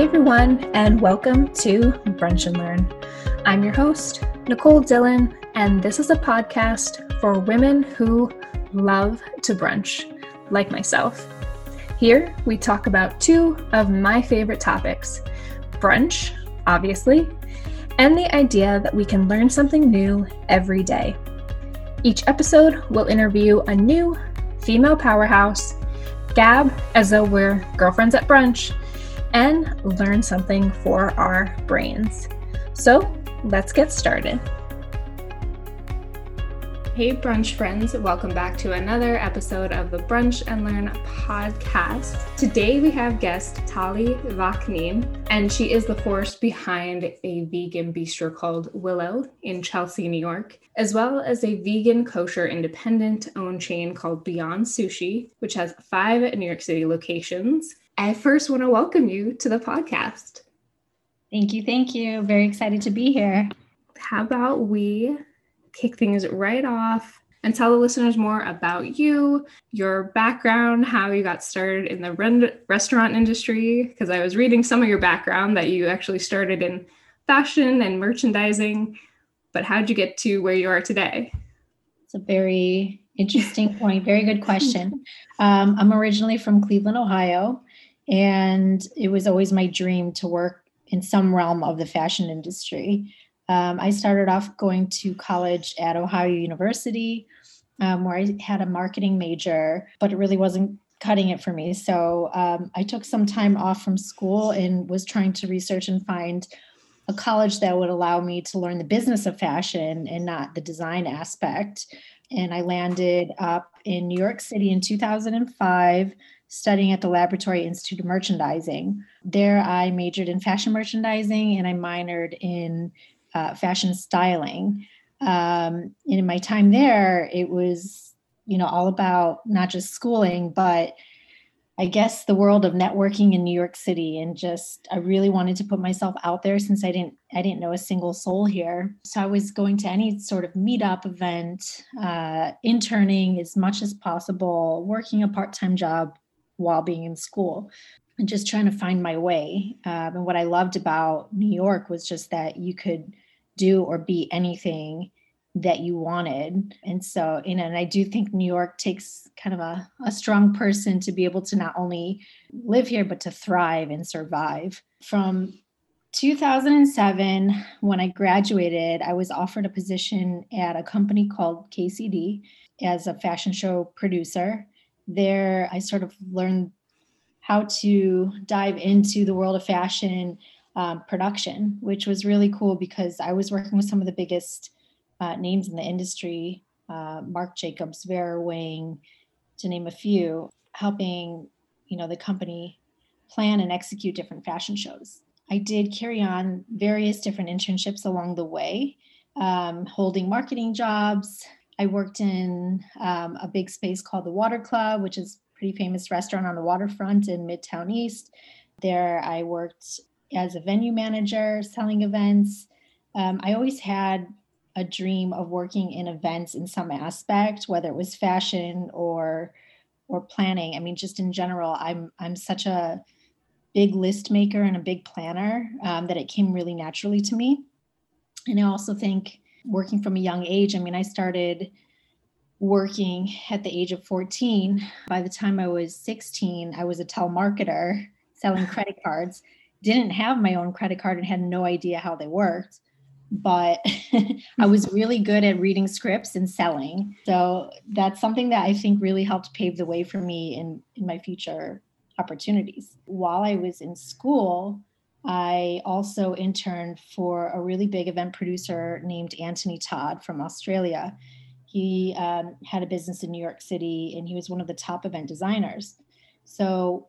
Hey everyone, and welcome to Brunch and Learn. I'm your host, Nicole Dillon, and this is a podcast for women who love to brunch, like myself. Here, we talk about two of my favorite topics brunch, obviously, and the idea that we can learn something new every day. Each episode will interview a new female powerhouse, gab as though we're girlfriends at brunch and learn something for our brains. So let's get started. Hey, brunch friends, welcome back to another episode of the Brunch and Learn podcast. Today we have guest Tali Vaknin, and she is the force behind a vegan bistro called Willow in Chelsea, New York, as well as a vegan kosher independent owned chain called Beyond Sushi, which has five New York City locations. I first want to welcome you to the podcast. Thank you. Thank you. Very excited to be here. How about we kick things right off and tell the listeners more about you, your background, how you got started in the re- restaurant industry? Because I was reading some of your background that you actually started in fashion and merchandising, but how'd you get to where you are today? It's a very interesting point. Very good question. Um, I'm originally from Cleveland, Ohio. And it was always my dream to work in some realm of the fashion industry. Um, I started off going to college at Ohio University, um, where I had a marketing major, but it really wasn't cutting it for me. So um, I took some time off from school and was trying to research and find a college that would allow me to learn the business of fashion and not the design aspect. And I landed up in New York City in 2005 studying at the Laboratory Institute of Merchandising. There, I majored in fashion merchandising and I minored in uh, fashion styling. Um, and in my time there, it was, you know, all about not just schooling, but I guess the world of networking in New York City and just I really wanted to put myself out there since I didn't I didn't know a single soul here. So I was going to any sort of meetup event, uh, interning as much as possible, working a part-time job while being in school and just trying to find my way. Um, and what I loved about New York was just that you could do or be anything that you wanted. And so, you know, and I do think New York takes kind of a, a strong person to be able to not only live here, but to thrive and survive. From 2007, when I graduated, I was offered a position at a company called KCD as a fashion show producer there I sort of learned how to dive into the world of fashion um, production, which was really cool because I was working with some of the biggest uh, names in the industry uh, Marc Jacobs, Vera Wang, to name a few, helping you know the company plan and execute different fashion shows. I did carry on various different internships along the way, um, holding marketing jobs, I worked in um, a big space called the Water Club, which is a pretty famous restaurant on the waterfront in Midtown East. There, I worked as a venue manager, selling events. Um, I always had a dream of working in events in some aspect, whether it was fashion or or planning. I mean, just in general, I'm I'm such a big list maker and a big planner um, that it came really naturally to me. And I also think working from a young age. I mean, I started working at the age of 14. By the time I was 16, I was a telemarketer selling credit cards. Didn't have my own credit card and had no idea how they worked. But I was really good at reading scripts and selling. So that's something that I think really helped pave the way for me in, in my future opportunities. While I was in school, I also interned for a really big event producer named Anthony Todd from Australia. He um, had a business in New York City and he was one of the top event designers. So,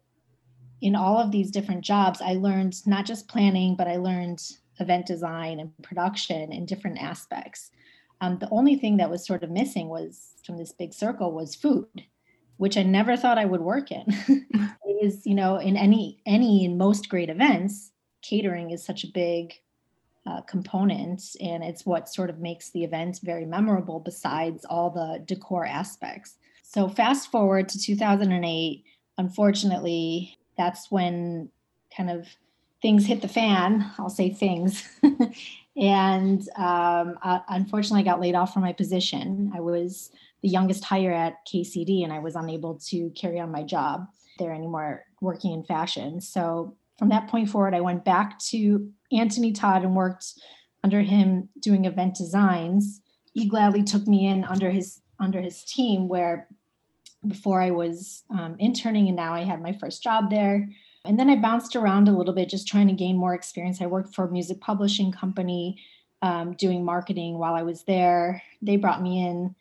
in all of these different jobs, I learned not just planning, but I learned event design and production in different aspects. Um, the only thing that was sort of missing was from this big circle was food, which I never thought I would work in. it was, you know, in any any in most great events, catering is such a big uh, component and it's what sort of makes the event very memorable besides all the decor aspects so fast forward to 2008 unfortunately that's when kind of things hit the fan. I'll say things. and um, uh, unfortunately, I got laid off from my position. I was the youngest hire at KCD, and I was unable to carry on my job there anymore, working in fashion. So from that point forward, I went back to Anthony Todd and worked under him doing event designs. He gladly took me in under his under his team, where before I was um, interning, and now I had my first job there. And then I bounced around a little bit, just trying to gain more experience. I worked for a music publishing company um, doing marketing while I was there. They brought me in.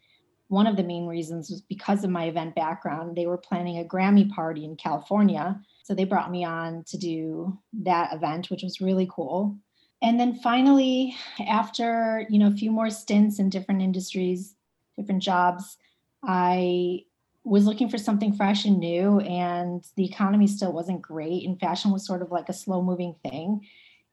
One of the main reasons was because of my event background. They were planning a Grammy party in California. So they brought me on to do that event, which was really cool. And then finally, after you know a few more stints in different industries, different jobs, I was looking for something fresh and new and the economy still wasn't great and fashion was sort of like a slow moving thing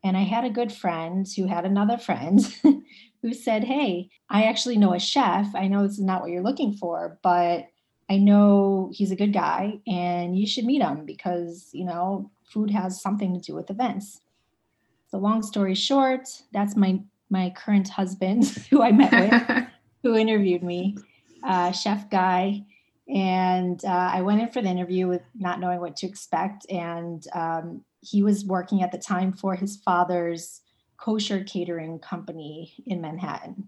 and i had a good friend who had another friend who said hey i actually know a chef. I know this is not what you're looking for but i know he's a good guy and you should meet him because you know food has something to do with events. So long story short that's my my current husband who i met with who interviewed me uh, chef guy. And uh, I went in for the interview with not knowing what to expect. And um, he was working at the time for his father's kosher catering company in Manhattan.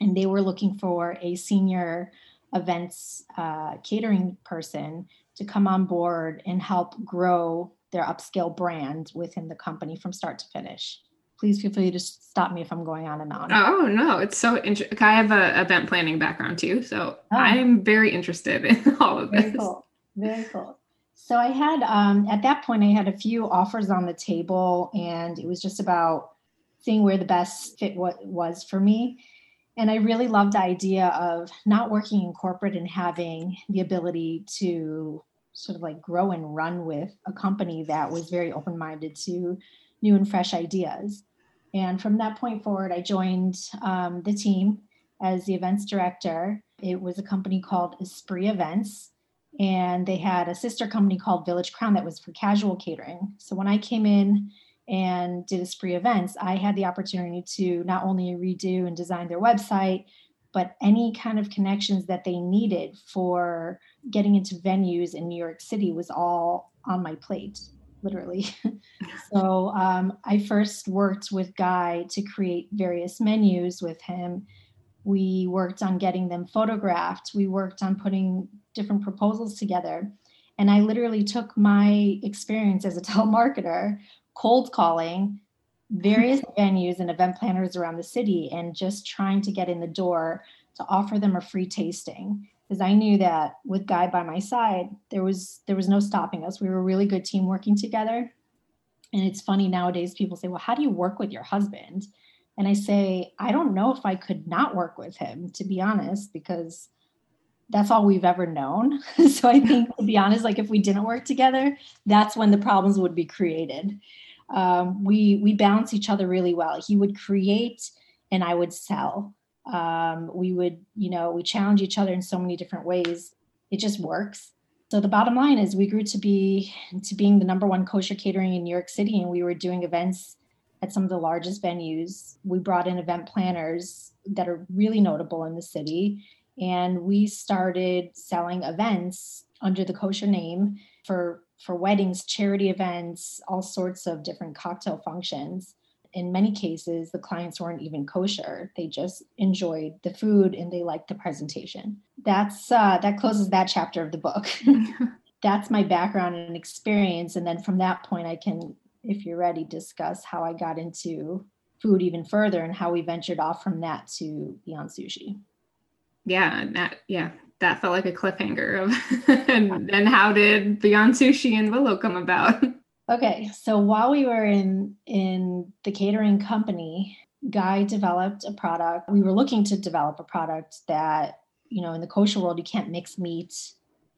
And they were looking for a senior events uh, catering person to come on board and help grow their upscale brand within the company from start to finish please feel free to stop me if I'm going on and on. Oh no, it's so interesting. I have a event planning background too, so oh. I'm very interested in all of this. Very cool. Very cool. So I had um, at that point I had a few offers on the table, and it was just about seeing where the best fit what was for me. And I really loved the idea of not working in corporate and having the ability to sort of like grow and run with a company that was very open minded to new and fresh ideas. And from that point forward, I joined um, the team as the events director. It was a company called Esprit Events, and they had a sister company called Village Crown that was for casual catering. So when I came in and did Esprit Events, I had the opportunity to not only redo and design their website, but any kind of connections that they needed for getting into venues in New York City was all on my plate literally. so um, I first worked with Guy to create various menus with him. We worked on getting them photographed. We worked on putting different proposals together. And I literally took my experience as a telemarketer, cold calling various venues and event planners around the city and just trying to get in the door to offer them a free tasting because I knew that with Guy by my side, there was there was no stopping us. We were a really good team working together. And it's funny nowadays people say, "Well, how do you work with your husband?" And I say, "I don't know if I could not work with him, to be honest, because that's all we've ever known." so I think, to be honest, like if we didn't work together, that's when the problems would be created. Um, we we balance each other really well. He would create, and I would sell um, we would, you know, we challenge each other in so many different ways. It just works. So the bottom line is we grew to be to being the number one kosher catering in New York City, and we were doing events at some of the largest venues. We brought in event planners that are really notable in the city, and we started selling events under the kosher name for for weddings, charity events, all sorts of different cocktail functions in many cases, the clients weren't even kosher. They just enjoyed the food and they liked the presentation. That's uh, that closes that chapter of the book. That's my background and experience, and then from that point, I can, if you're ready, discuss how I got into food even further and how we ventured off from that to Beyond Sushi. Yeah, that yeah, that felt like a cliffhanger of and, and how did Beyond Sushi and Willow come about? Okay, so while we were in in the catering company, Guy developed a product. We were looking to develop a product that, you know, in the kosher world, you can't mix meat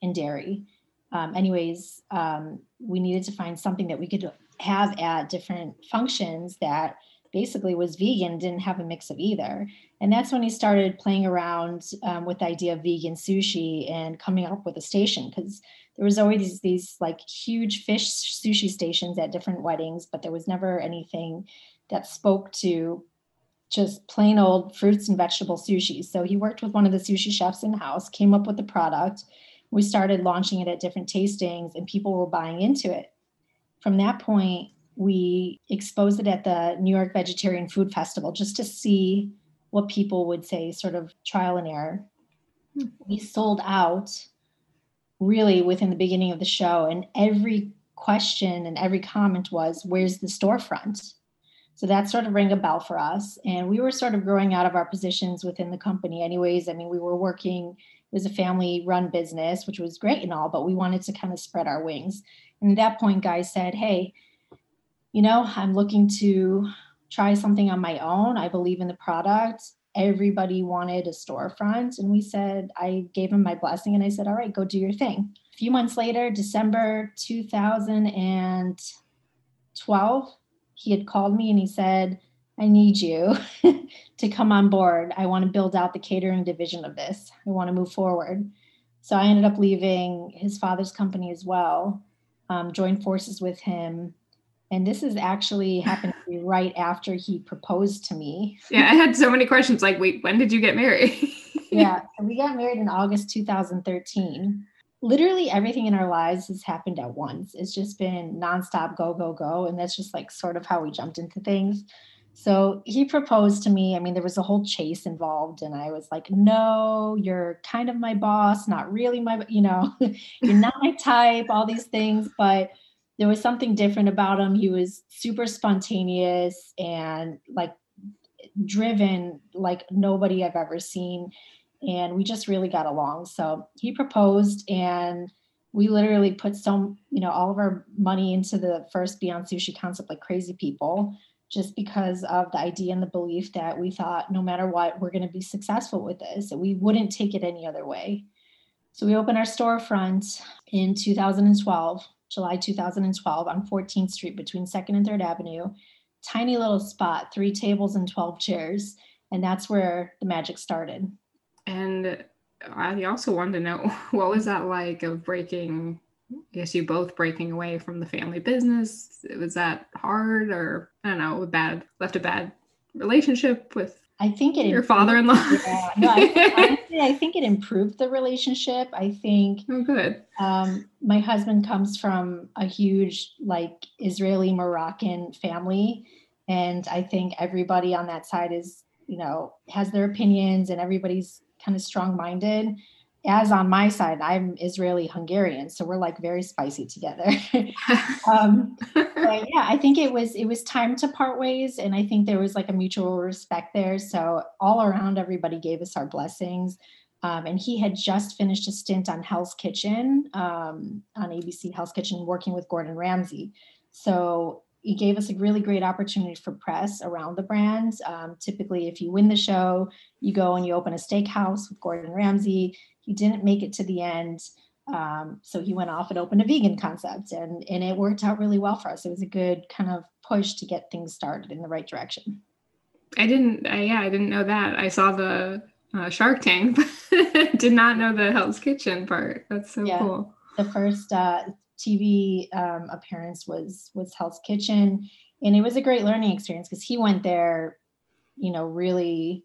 and dairy. Um, anyways, um, we needed to find something that we could have at different functions that basically was vegan, didn't have a mix of either. And that's when he started playing around um, with the idea of vegan sushi and coming up with a station because there was always these, these like huge fish sushi stations at different weddings, but there was never anything that spoke to just plain old fruits and vegetable sushi. So he worked with one of the sushi chefs in house, came up with the product. We started launching it at different tastings, and people were buying into it. From that point, we exposed it at the New York Vegetarian Food Festival just to see what people would say, sort of trial and error. Hmm. We sold out really within the beginning of the show, and every question and every comment was, Where's the storefront? So that sort of rang a bell for us. And we were sort of growing out of our positions within the company, anyways. I mean, we were working, it was a family run business, which was great and all, but we wanted to kind of spread our wings. And at that point, guys said, Hey, you know, I'm looking to try something on my own. I believe in the product. Everybody wanted a storefront. And we said, I gave him my blessing and I said, All right, go do your thing. A few months later, December 2012, he had called me and he said, I need you to come on board. I want to build out the catering division of this. I want to move forward. So I ended up leaving his father's company as well, um, joined forces with him. And this is actually happened to be right after he proposed to me. Yeah, I had so many questions like, wait, when did you get married? yeah, we got married in August 2013 literally everything in our lives has happened at once. It's just been nonstop go, go, go. And that's just like sort of how we jumped into things. So he proposed to me. I mean, there was a whole chase involved, and I was like, no, you're kind of my boss, not really my, you know, you're not my type, all these things. But there was something different about him. He was super spontaneous and like driven like nobody I've ever seen and we just really got along. So he proposed and we literally put some, you know, all of our money into the first Beyond Sushi concept like crazy people, just because of the idea and the belief that we thought no matter what, we're going to be successful with this. We wouldn't take it any other way. So we opened our storefront in 2012, July 2012, on 14th Street between 2nd and 3rd Avenue. Tiny little spot, three tables and 12 chairs. And that's where the magic started. And I also wanted to know what was that like of breaking I guess you both breaking away from the family business. Was that hard or I don't know, a bad left a bad relationship with I think it your father-in-law. Yeah. No, I, honestly, I think it improved the relationship. I think oh, good. Um, my husband comes from a huge like Israeli Moroccan family, and I think everybody on that side is you know has their opinions, and everybody's kind of strong minded. As on my side, I'm Israeli Hungarian, so we're like very spicy together. um, but yeah, I think it was it was time to part ways, and I think there was like a mutual respect there. So all around, everybody gave us our blessings. Um, and he had just finished a stint on Hell's Kitchen um, on ABC Hell's Kitchen, working with Gordon Ramsay. So he gave us a really great opportunity for press around the brand. Um, typically, if you win the show, you go and you open a steakhouse with Gordon Ramsay. He didn't make it to the end. Um, so he went off and opened a vegan concept and, and it worked out really well for us. It was a good kind of push to get things started in the right direction. I didn't, I, yeah, I didn't know that. I saw the uh, Shark Tank, but did not know the Hell's Kitchen part. That's so yeah. cool. The first uh, TV um, appearance was was Hell's Kitchen, and it was a great learning experience because he went there, you know, really,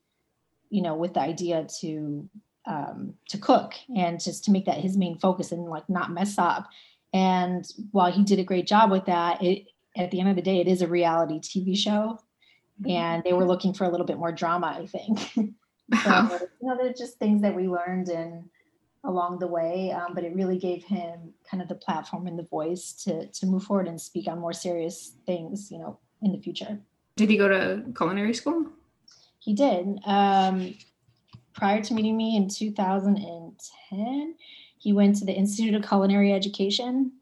you know, with the idea to um, to cook and just to make that his main focus and like not mess up. And while he did a great job with that, it at the end of the day, it is a reality TV show, mm-hmm. and they were looking for a little bit more drama, I think. so, you know, they're just things that we learned and along the way, um, but it really gave him kind of the platform and the voice to to move forward and speak on more serious things, you know, in the future. Did he go to culinary school? He did. Um, prior to meeting me in 2010, he went to the Institute of Culinary Education.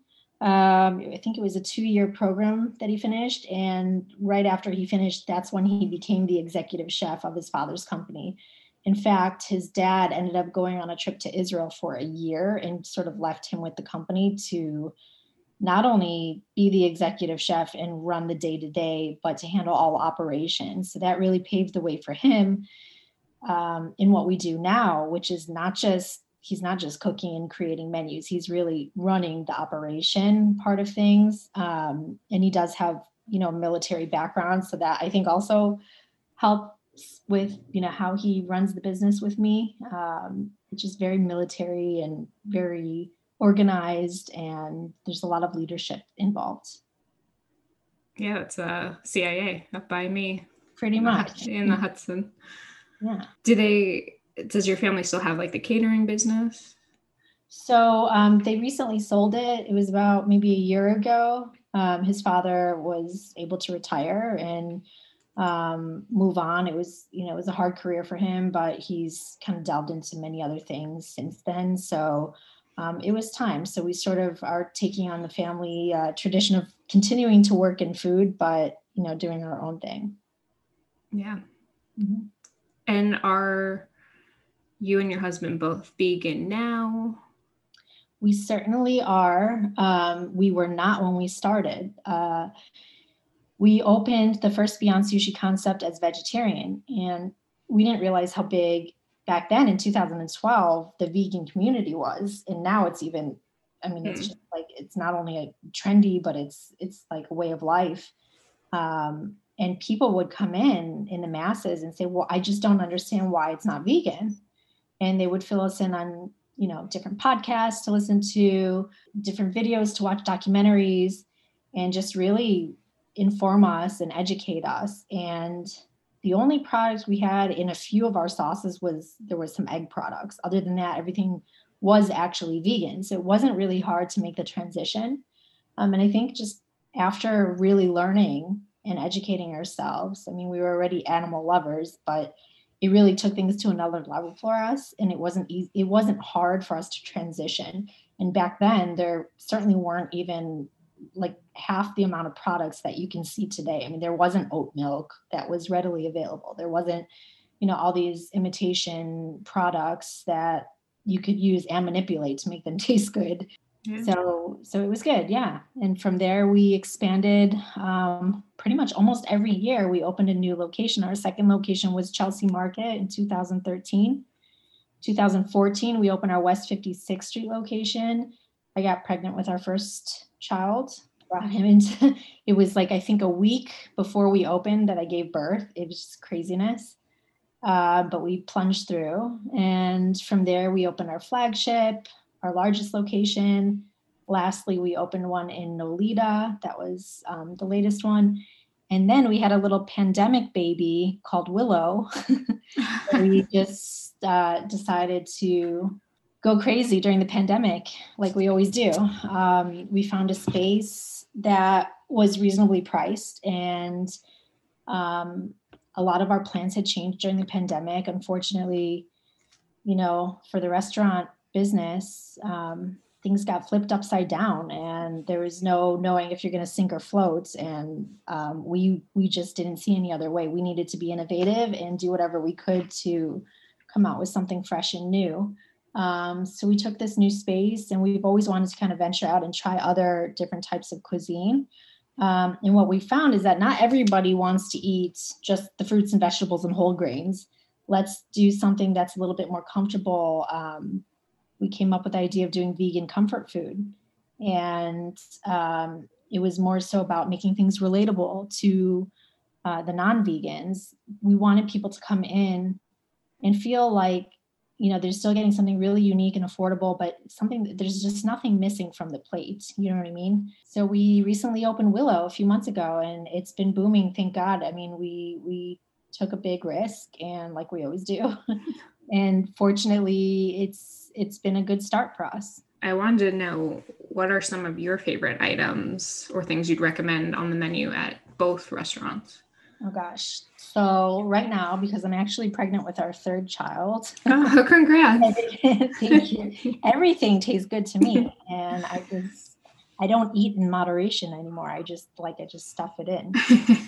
Um, I think it was a two-year program that he finished, and right after he finished, that's when he became the executive chef of his father's company in fact, his dad ended up going on a trip to Israel for a year and sort of left him with the company to not only be the executive chef and run the day to day, but to handle all operations. So that really paved the way for him. Um, in what we do now, which is not just he's not just cooking and creating menus. He's really running the operation part of things. Um, and he does have you know military background. So that i think also helps with you know how he runs the business with me um, which is very military and very organized. And there's a lot of leadership involved. Yeah it's a uh, cia up by me. Pretty much. in the hudson yeah do they does your family still have like the catering business? So um, they recently sold it. It was about maybe a year ago. Um, his father was able to retire and um, move on. It was, you know, it was a hard career for him, but he's kind of delved into many other things since then. So um, it was time. So we sort of are taking on the family uh, tradition of continuing to work in food, but you know, doing our own thing. Yeah. Mm-hmm. And are you and your husband both vegan now? We certainly are. Um, we were not when we started. Uh, we opened the first Beyond Sushi concept as vegetarian, and we didn't realize how big back then in 2012 the vegan community was, and now it's even. I mean, it's hmm. just like it's not only a trendy, but it's it's like a way of life. Um, and people would come in in the masses and say, "Well, I just don't understand why it's not vegan." and they would fill us in on you know different podcasts to listen to different videos to watch documentaries and just really inform us and educate us. And the only product we had in a few of our sauces was there was some egg products. Other than that everything was actually vegan. So it wasn't really hard to make the transition. Um, and i think just after really learning and educating ourselves. I mean we were already animal lovers but it really took things to another level for us and it wasn't easy it wasn't hard for us to transition. And back then there certainly weren't even like half the amount of products that you can see today. I mean there wasn't oat milk that was readily available. There wasn't you know all these imitation products that you could use and manipulate to make them taste good so so it was good, yeah. And from there we expanded um, pretty much almost every year. We opened a new location. Our second location was Chelsea Market in 2013. 2014 we opened our West 56th Street location. I got pregnant with our first child. Brought him into. It was like I think a week before we opened that I gave birth. It was just craziness. Uh, but we plunged through, and from there we opened our flagship our largest location. Lastly, we opened one in Nolita. That was um, the latest one. And then we had a little pandemic baby called Willow. we just uh, decided to go crazy during the pandemic, like we always do. Um, we found a space that was reasonably priced, and um, a lot of our plans had changed during the pandemic. Unfortunately, you know, for the restaurant business, um, things got flipped upside down, and there was no knowing if you're going to sink or float. And um, we we just didn't see any other way. We needed to be innovative and do whatever we could to come out with something fresh and new. Um, so we took this new space, and we've always wanted to kind of venture out and try other different types of cuisine. Um, and what we found is that not everybody wants to eat just the fruits and vegetables and whole grains. Let's do something that's a little bit more comfortable um, we came up with the idea of doing vegan comfort food. And um, it was more so about making things relatable to uh, the non vegans. We wanted people to come in and feel like, you know, they're still getting something really unique and affordable, but something there's just nothing missing from the plate. You know what I mean? So we recently opened Willow a few months ago and it's been booming, thank God. I mean, we we took a big risk and like we always do. and fortunately it's it's been a good start for us. I wanted to know what are some of your favorite items or things you'd recommend on the menu at both restaurants? Oh gosh. So right now, because I'm actually pregnant with our third child. Oh, congrats. Thank you. Everything tastes good to me. And I just I don't eat in moderation anymore. I just like I just stuff it in.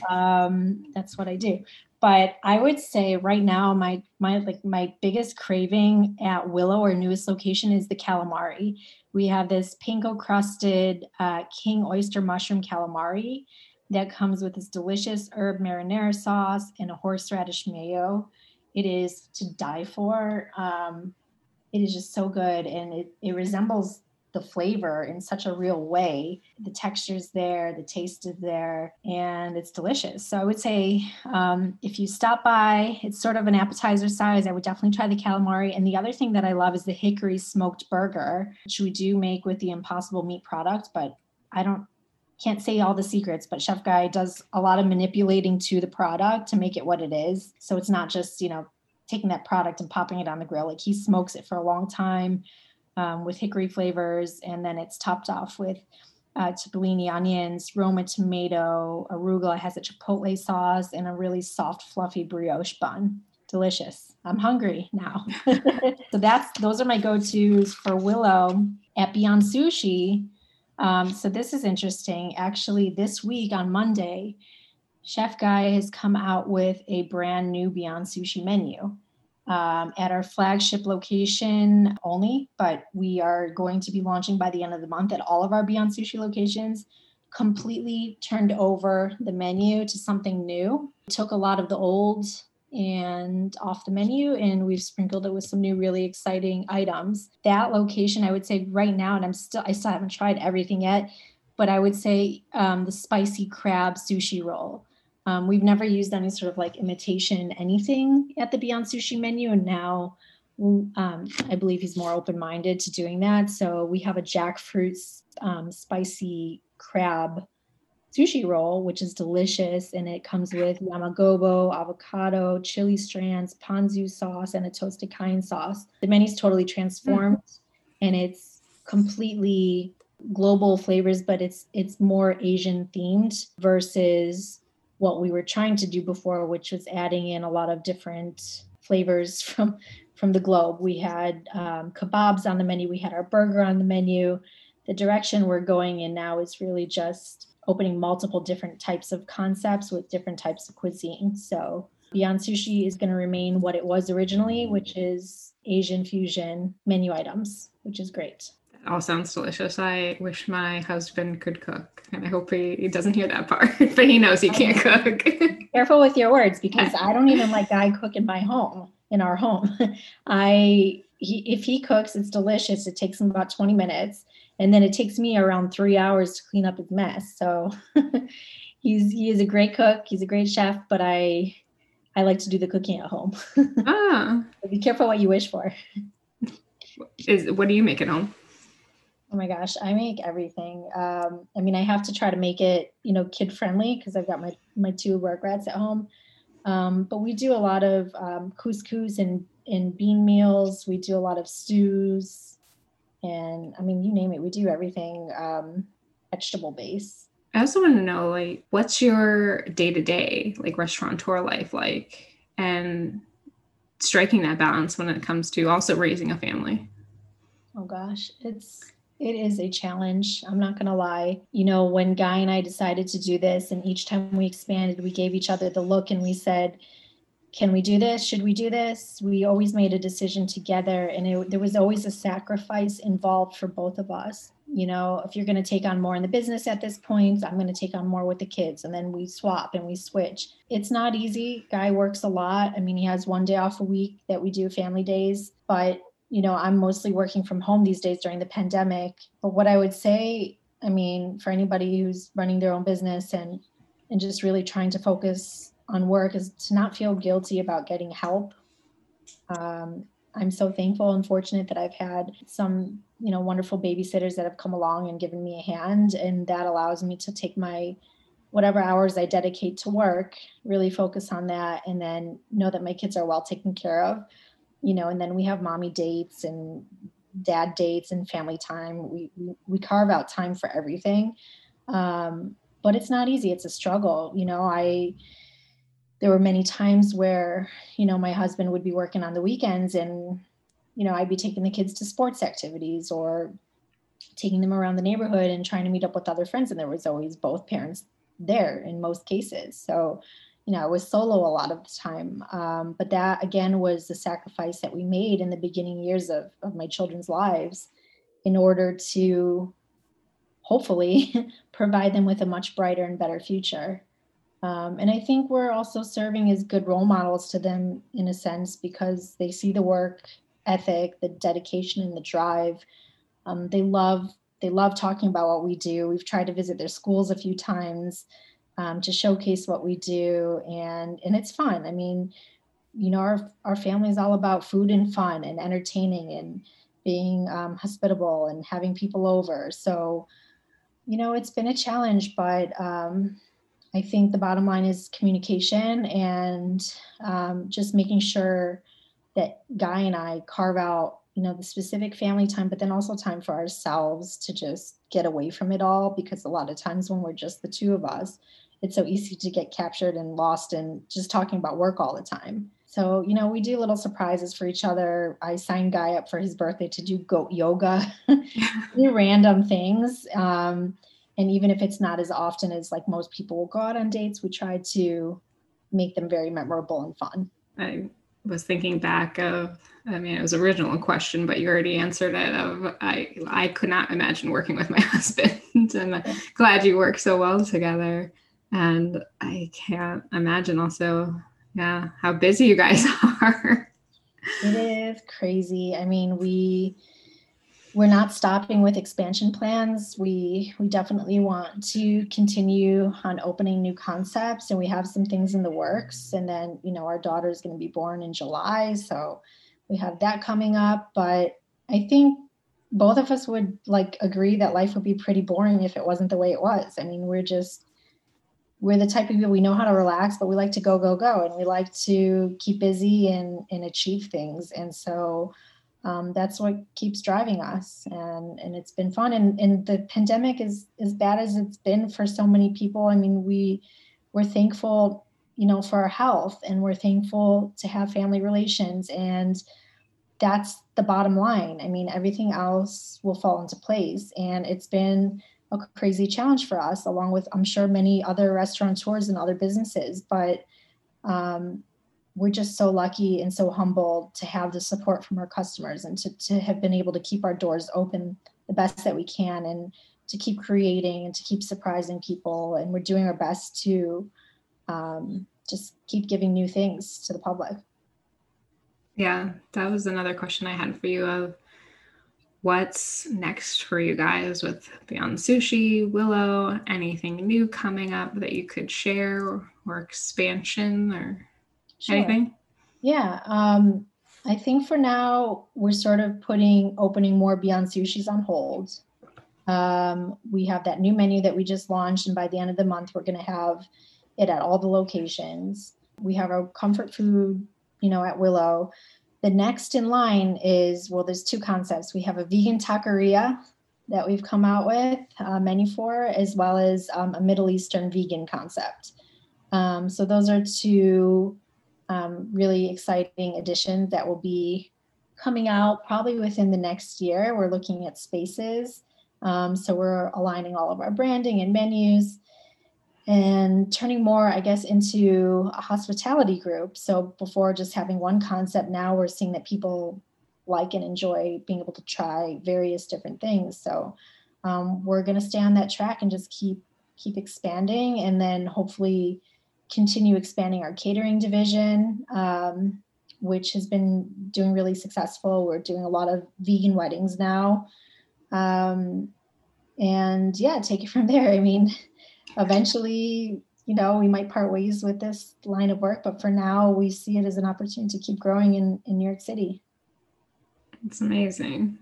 um, that's what I do but I would say right now my my like my biggest craving at Willow, our newest location, is the calamari. We have this panko crusted uh, king oyster mushroom calamari that comes with this delicious herb marinara sauce and a horseradish mayo. it is to die for. Um, it is just so good and it, it resembles the flavor in such a real way. The texture is there, the taste is there, and it's delicious. So I would say um, if you stop by, it's sort of an appetizer size. I would definitely try the calamari. And the other thing that I love is the hickory smoked burger, which we do make with the Impossible Meat product, but I don't can't say all the secrets, but Chef Guy does a lot of manipulating to the product to make it what it is. So it's not just, you know, taking that product and popping it on the grill. Like he smokes it for a long time um, with hickory flavors, and then it's topped off with uh, cipollini onions, Roma tomato, arugula It has a chipotle sauce, and a really soft, fluffy brioche bun. Delicious. I'm hungry now. so that's those are my go-tos for Willow at Beyond Sushi um, so this is interesting. Actually, this week on Monday, Chef Guy has come out with a brand new Beyond Sushi menu um, at our flagship location only, but we are going to be launching by the end of the month at all of our Beyond Sushi locations. Completely turned over the menu to something new. Took a lot of the old and off the menu and we've sprinkled it with some new really exciting items that location i would say right now and i'm still i still haven't tried everything yet but i would say um, the spicy crab sushi roll um, we've never used any sort of like imitation anything at the beyond sushi menu and now um, i believe he's more open-minded to doing that so we have a jackfruit um, spicy crab sushi roll, which is delicious. And it comes with yamagobo, avocado, chili strands, ponzu sauce, and a toasted cayenne sauce. The menu's totally transformed mm-hmm. and it's completely global flavors, but it's it's more Asian themed versus what we were trying to do before, which was adding in a lot of different flavors from from the globe. We had um, kebabs on the menu. We had our burger on the menu. The direction we're going in now is really just opening multiple different types of concepts with different types of cuisine. So Beyond Sushi is going to remain what it was originally, which is Asian fusion menu items, which is great. All sounds delicious. I wish my husband could cook, and I hope he, he doesn't hear that part, but he knows he can't cook. Careful with your words because I don't even like Guy cook in my home, in our home. I he, if he cooks, it's delicious. It takes him about 20 minutes and then it takes me around three hours to clean up his mess. So he's he is a great cook. He's a great chef, but I I like to do the cooking at home. ah. So be careful what you wish for. Is what do you make at home? Oh my gosh, I make everything. Um, I mean, I have to try to make it, you know, kid friendly because I've got my my two work rats at home. Um, but we do a lot of um, couscous and and bean meals. We do a lot of stews and I mean, you name it, we do everything um, vegetable based. I also want to know, like, what's your day to day, like, restaurateur life like, and striking that balance when it comes to also raising a family? Oh gosh, it's it is a challenge. I'm not going to lie. You know, when Guy and I decided to do this, and each time we expanded, we gave each other the look and we said, can we do this? Should we do this? We always made a decision together, and it, there was always a sacrifice involved for both of us. You know, if you're going to take on more in the business at this point, I'm going to take on more with the kids, and then we swap and we switch. It's not easy. Guy works a lot. I mean, he has one day off a week that we do family days, but you know, I'm mostly working from home these days during the pandemic. But what I would say, I mean, for anybody who's running their own business and and just really trying to focus on work is to not feel guilty about getting help. Um, I'm so thankful and fortunate that I've had some, you know, wonderful babysitters that have come along and given me a hand, and that allows me to take my whatever hours I dedicate to work, really focus on that, and then know that my kids are well taken care of, you know. And then we have mommy dates and dad dates and family time. We we carve out time for everything, um, but it's not easy. It's a struggle, you know. I there were many times where you know my husband would be working on the weekends and you know i'd be taking the kids to sports activities or taking them around the neighborhood and trying to meet up with other friends and there was always both parents there in most cases so you know i was solo a lot of the time um, but that again was the sacrifice that we made in the beginning years of, of my children's lives in order to hopefully provide them with a much brighter and better future Um, and I think we're also serving as good role models to them in a sense because they see the work ethic, the dedication, and the drive. Um, they love they love talking about what we do. We've tried to visit their schools a few times um, to showcase what we do, and and it's fun. I mean, you know, our our family is all about food and fun and entertaining and being um, hospitable and having people over. So, you know, it's been a challenge, but um, I think the bottom line is communication and um, just making sure that Guy and I carve out, you know, the specific family time, but then also time for ourselves to just get away from it all. Because a lot of times when we're just the two of us, it's so easy to get captured and lost in just talking about work all the time. So, you know, we do little surprises for each other. I signed Guy up for his birthday to do goat yoga, do random things. Um, and even if it's not as often as like most people will go out on dates, we try to make them very memorable and fun. I was thinking back of I mean it was original question, but you already answered it of I I could not imagine working with my husband and I'm glad you work so well together. And I can't imagine also, yeah, how busy you guys are. It is crazy. I mean, we we're not stopping with expansion plans. We we definitely want to continue on opening new concepts, and we have some things in the works. And then you know our daughter is going to be born in July, so we have that coming up. But I think both of us would like agree that life would be pretty boring if it wasn't the way it was. I mean, we're just we're the type of people we know how to relax, but we like to go go go, and we like to keep busy and and achieve things. And so um, that's what keeps driving us and and it's been fun and and the pandemic is as bad as it's been for so many people i mean we we're thankful you know for our health and we're thankful to have family relations and that's the bottom line i mean everything else will fall into place and it's been a crazy challenge for us along with i'm sure many other restaurateurs and other businesses but um, we're just so lucky and so humbled to have the support from our customers and to, to have been able to keep our doors open the best that we can and to keep creating and to keep surprising people. And we're doing our best to um, just keep giving new things to the public. Yeah that was another question i had for you of what's next for you guys with beyond sushi willow anything new coming up that you could share or expansion or Sure. Anything? Yeah. Um, I think for now we're sort of putting opening more Beyond Sushis on hold. Um, we have that new menu that we just launched, and by the end of the month, we're going to have it at all the locations. We have our comfort food, you know, at Willow. The next in line is well, there's two concepts. We have a vegan taqueria that we've come out with a menu for, as well as um, a Middle Eastern vegan concept. Um, so those are two um, really exciting additions that will be coming out probably within the next year. We're looking at spaces. Um, so we're aligning all of our branding and menus and turning more, I guess, into a hospitality group. So before just having one concept, now we're seeing that people like and enjoy being able to try various different things. So um, we're going to stay on that track and just keep keep expanding, and then hopefully continue expanding our catering division, um, which has been doing really successful. We're doing a lot of vegan weddings now. Um, and yeah, take it from there. I mean, eventually, you know, we might part ways with this line of work, but for now, we see it as an opportunity to keep growing in, in New York City. It's amazing.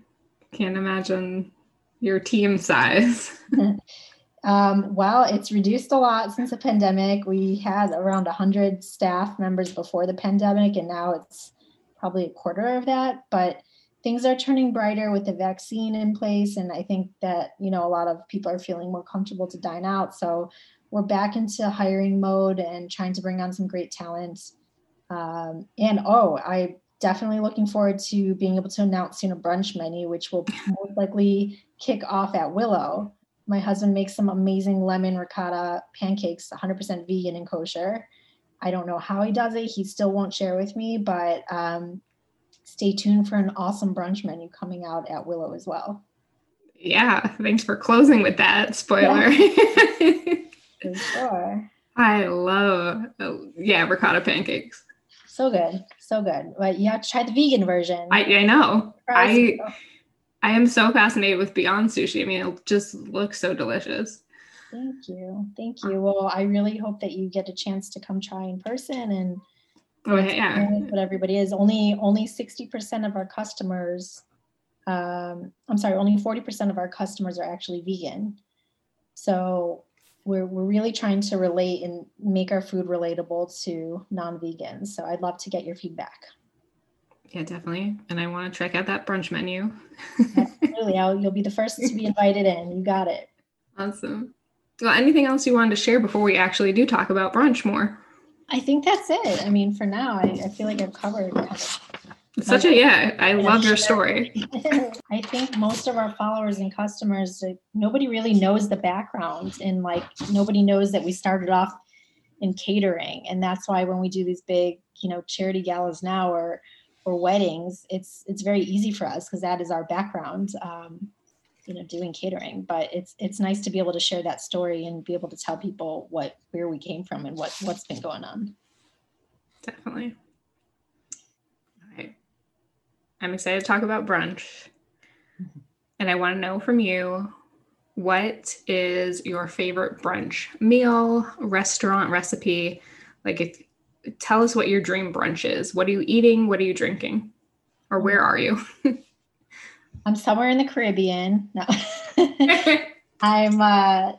Can't imagine your team size. Um, well, it's reduced a lot since the pandemic. We had around 100 staff members before the pandemic, and now it's probably a quarter of that. But things are turning brighter with the vaccine in place, and I think that you know a lot of people are feeling more comfortable to dine out. So we're back into hiring mode and trying to bring on some great talent. Um, and oh, I definitely looking forward to being able to announce soon a brunch menu, which will most likely kick off at Willow my husband makes some amazing lemon ricotta pancakes, 100% vegan and kosher. I don't know how he does it. He still won't share with me, but um, stay tuned for an awesome brunch menu coming out at Willow as well. Yeah, thanks for closing with that spoiler. Yeah. for sure. I love, uh, yeah, ricotta pancakes. So good, so good. But you have to try the vegan version. I, I know. I I am so fascinated with Beyond Sushi. I mean, it just looks so delicious. Thank you, thank you. Well, I really hope that you get a chance to come try in person and oh yeah, what everybody is. Only only sixty percent of our customers. Um, I'm sorry, only forty percent of our customers are actually vegan. So we're, we're really trying to relate and make our food relatable to non-vegans. So I'd love to get your feedback. Yeah, definitely. And I want to check out that brunch menu. Absolutely. I'll, you'll be the first to be invited in. You got it. Awesome. Well, anything else you wanted to share before we actually do talk about brunch more? I think that's it. I mean, for now, I, I feel like I've covered kind of such a yeah i love your story. I think most of our followers and customers nobody really knows the background and like nobody knows that we started off in catering. And that's why when we do these big you know charity galas now or or weddings it's it's very easy for us because that is our background. Um, you know doing catering but it's it's nice to be able to share that story and be able to tell people what where we came from and what what's been going on definitely All right. I'm excited to talk about brunch. Mm-hmm. And I want to know from you what is your favorite brunch meal, restaurant recipe? Like if tell us what your dream brunch is. What are you eating? What are you drinking? Or where are you? I'm somewhere in the Caribbean. No. I'm uh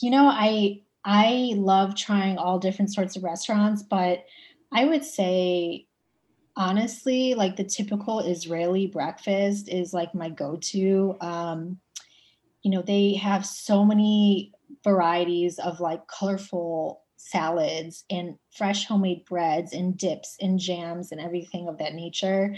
you know, I I love trying all different sorts of restaurants, but I would say honestly, like the typical Israeli breakfast is like my go to. Um, you know, they have so many varieties of like colorful salads and fresh homemade breads and dips and jams and everything of that nature.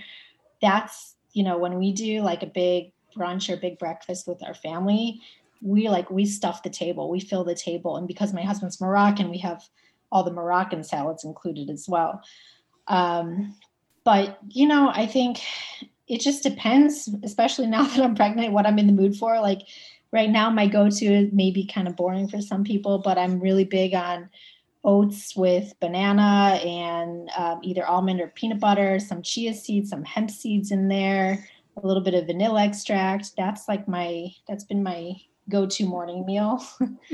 That's, you know, when we do like a big brunch or big breakfast with our family, we like we stuff the table, we fill the table. And because my husband's Moroccan, we have all the Moroccan salads included as well. Um, but, you know, I think it just depends, especially now that I'm pregnant, what I'm in the mood for. Like right now, my go to may be kind of boring for some people, but I'm really big on oats with banana and um, either almond or peanut butter, some chia seeds, some hemp seeds in there, a little bit of vanilla extract. That's like my, that's been my go to morning meal,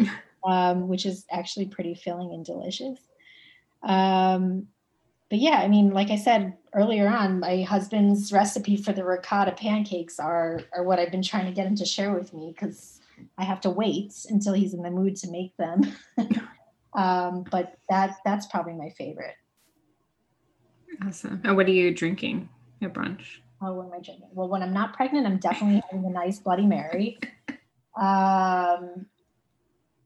um, which is actually pretty filling and delicious. Um, but yeah, I mean, like I said earlier on, my husband's recipe for the ricotta pancakes are are what I've been trying to get him to share with me because I have to wait until he's in the mood to make them. um, but that that's probably my favorite. Awesome. And what are you drinking at brunch? Oh, what am I drinking? Well, when I'm not pregnant, I'm definitely having a nice Bloody Mary. Um,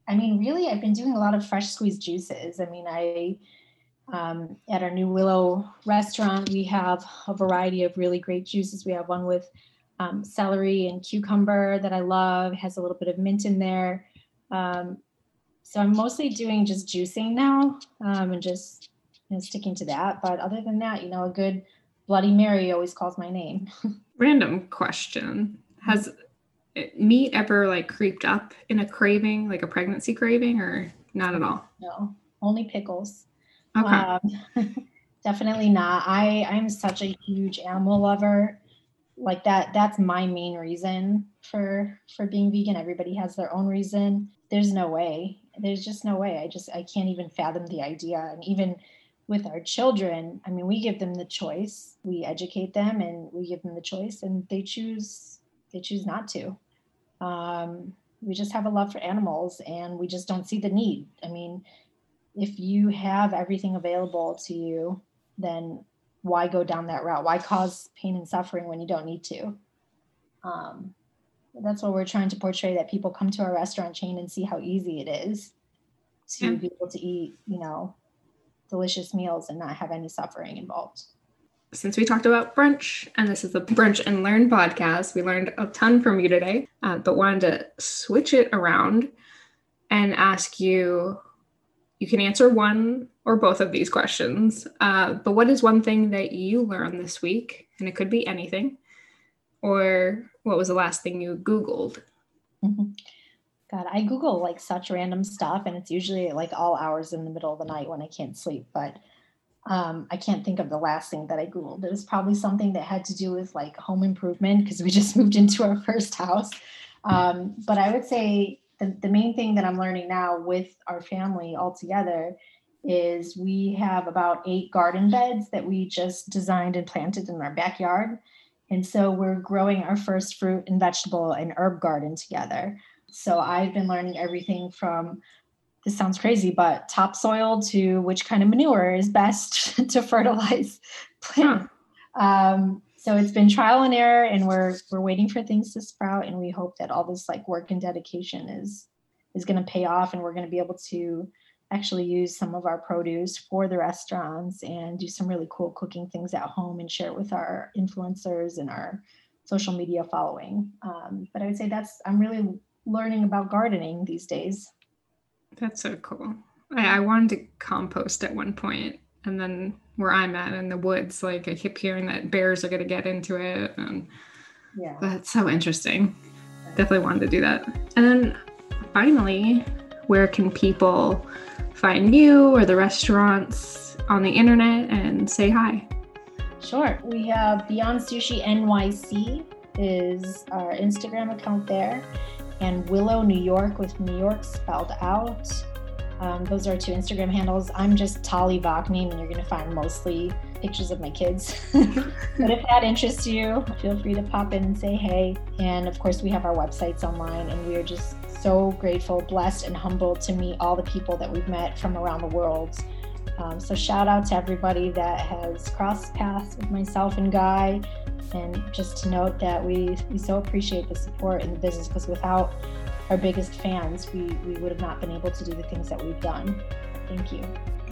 I mean, really, I've been doing a lot of fresh squeezed juices. I mean, I um, at our new Willow restaurant, we have a variety of really great juices. We have one with um, celery and cucumber that I love, it has a little bit of mint in there. Um, so I'm mostly doing just juicing now um, and just you know, sticking to that. But other than that, you know, a good Bloody Mary always calls my name. Random question Has meat ever like creeped up in a craving, like a pregnancy craving, or not at all? No, only pickles. Okay. Um, definitely not. I I'm such a huge animal lover. Like that that's my main reason for for being vegan. Everybody has their own reason. There's no way. There's just no way. I just I can't even fathom the idea. And even with our children, I mean, we give them the choice. We educate them and we give them the choice and they choose they choose not to. Um, we just have a love for animals and we just don't see the need. I mean, if you have everything available to you, then why go down that route? Why cause pain and suffering when you don't need to? Um, that's what we're trying to portray that people come to our restaurant chain and see how easy it is to yeah. be able to eat, you know, delicious meals and not have any suffering involved. Since we talked about brunch, and this is the Brunch and Learn podcast, we learned a ton from you today, uh, but wanted to switch it around and ask you you can answer one or both of these questions. Uh, but what is one thing that you learned this week? And it could be anything. Or what was the last thing you Googled? Mm-hmm. God, I Google like such random stuff, and it's usually like all hours in the middle of the night when I can't sleep. But um, I can't think of the last thing that I Googled. It was probably something that had to do with like home improvement because we just moved into our first house. Um, but I would say the, the main thing that I'm learning now with our family all together is we have about eight garden beds that we just designed and planted in our backyard. And so we're growing our first fruit and vegetable and herb garden together. So I've been learning everything from this sounds crazy, but topsoil to which kind of manure is best to fertilize plants. Um, so it's been trial and error, and we're we're waiting for things to sprout, and we hope that all this like work and dedication is is going to pay off, and we're going to be able to actually use some of our produce for the restaurants and do some really cool cooking things at home and share it with our influencers and our social media following. Um, but I would say that's I'm really learning about gardening these days. That's so cool. I, I wanted to compost at one point, and then where I'm at in the woods, like I keep hearing that bears are going to get into it, and yeah, that's so interesting. Definitely wanted to do that. And then finally, where can people find you or the restaurants on the internet and say hi? Sure. We have Beyond Sushi NYC is our Instagram account there and Willow New York with New York spelled out. Um, those are two Instagram handles. I'm just Tali Vaknin, and you're going to find mostly pictures of my kids. but if that interests you, feel free to pop in and say hey. And of course, we have our websites online, and we are just so grateful, blessed, and humbled to meet all the people that we've met from around the world. Um, so, shout out to everybody that has crossed paths with myself and Guy and just to note that we, we so appreciate the support in the business because without our biggest fans, we, we would have not been able to do the things that we've done. Thank you.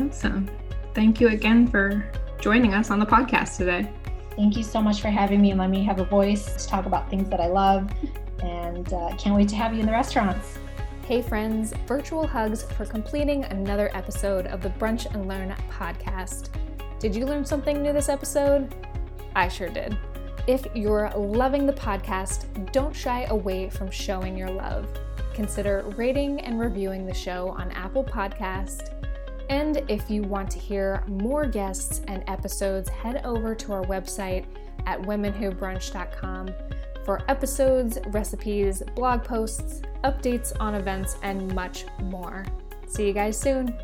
Awesome. Thank you again for joining us on the podcast today. Thank you so much for having me and let me have a voice to talk about things that I love. And uh, can't wait to have you in the restaurants. Hey, friends, virtual hugs for completing another episode of the Brunch and Learn podcast. Did you learn something new this episode? I sure did. If you're loving the podcast, don't shy away from showing your love. Consider rating and reviewing the show on Apple Podcast. And if you want to hear more guests and episodes, head over to our website at womenwhobrunch.com for episodes, recipes, blog posts, updates on events, and much more. See you guys soon.